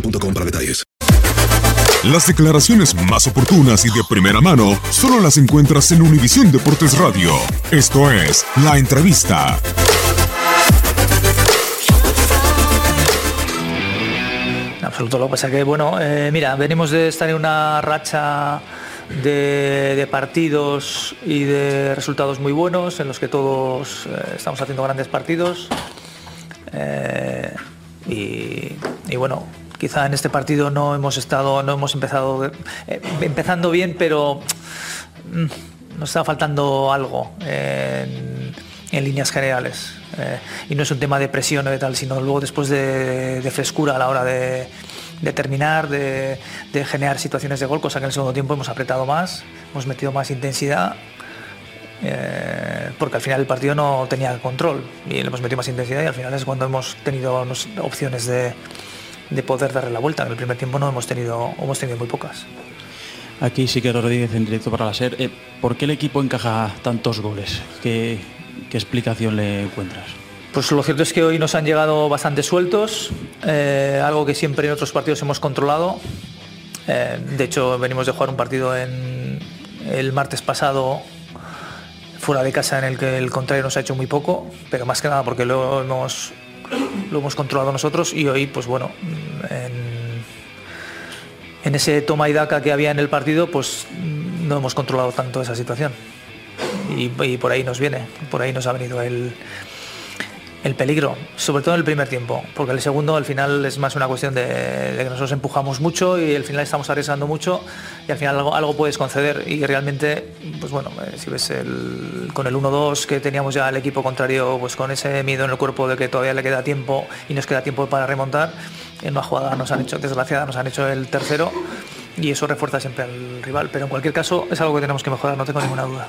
boostmobile.com para detalles. Las declaraciones más oportunas y de primera mano solo las encuentras en Univisión Deportes Radio. Esto es La Entrevista. En absoluto, lo que pasa que, bueno, eh, mira, venimos de estar en una racha de, de partidos y de resultados muy buenos, en los que todos eh, estamos haciendo grandes partidos. Eh, y, y bueno, quizá en este partido no hemos estado, no hemos empezado eh, empezando bien, pero mm, nos está faltando algo en, líneas generales. Eh, y no es un tema de presión o de tal, sino luego después de, frescura a la hora de, terminar, de, de, generar situaciones de gol, cosa que en el segundo tiempo hemos apretado más, hemos metido más intensidad. Eh, porque al final el partido no tenía control y le hemos metido más intensidad y al final es cuando hemos tenido opciones de, de poder darle la vuelta. En el primer tiempo no hemos tenido, hemos tenido muy pocas. Aquí sí que Rodríguez en directo para la SER. Eh, ¿Por qué el equipo encaja tantos goles? ¿Qué, ¿Qué, explicación le encuentras? Pues lo cierto es que hoy nos han llegado bastante sueltos, eh, algo que siempre en otros partidos hemos controlado. Eh, de hecho, venimos de jugar un partido en el martes pasado fuera de casa en el que el contrario nos ha hecho muy poco, pero más que nada porque lo hemos lo hemos controlado nosotros y hoy, pues bueno, en, ese toma y daca que había en el partido, pues no hemos controlado tanto esa situación. Y, y por ahí nos viene, por ahí nos ha venido el, el peligro, sobre todo en el primer tiempo, porque el segundo al final es más una cuestión de, que nosotros empujamos mucho y al final estamos arriesgando mucho y al final algo, algo puedes conceder y realmente, pues bueno, eh, si ves con el 1-2 que teníamos ya el equipo contrario, pues con ese miedo en el cuerpo de que todavía le queda tiempo y nos queda tiempo para remontar, en una jugada nos han hecho, desgraciada, nos han hecho el tercero y eso refuerza siempre al rival, pero en cualquier caso es algo que tenemos que mejorar, no tengo ninguna duda.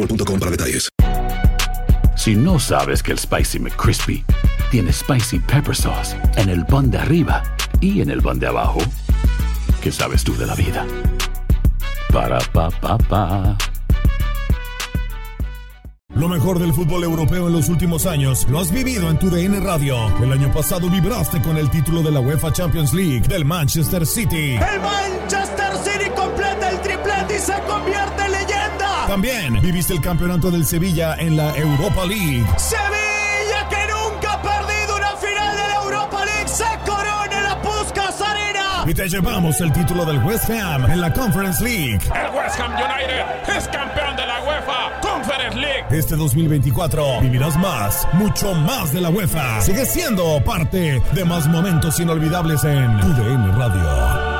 boostmobile.com para detalles. Si no sabes que el Spicy McCrispy tiene Spicy Pepper Sauce en el pan de arriba y en el pan de abajo, ¿qué sabes tú de la vida? Para, pa, pa, pa. Lo mejor del fútbol europeo en los últimos años lo has vivido en tu DN Radio. El año pasado vibraste con el título de la UEFA Champions League del Manchester City. El Manchester City completa el triplete y se convierte en. También viviste el campeonato del Sevilla en la Europa League. Sevilla que nunca ha perdido una final de la Europa League se corona en la Puskas Arena. Y te llevamos el título del West Ham en la Conference League. El West Ham United es campeón de la UEFA Conference League. Este 2024 vivirás más, mucho más de la UEFA. Sigue siendo parte de más momentos inolvidables en tu DN Radio.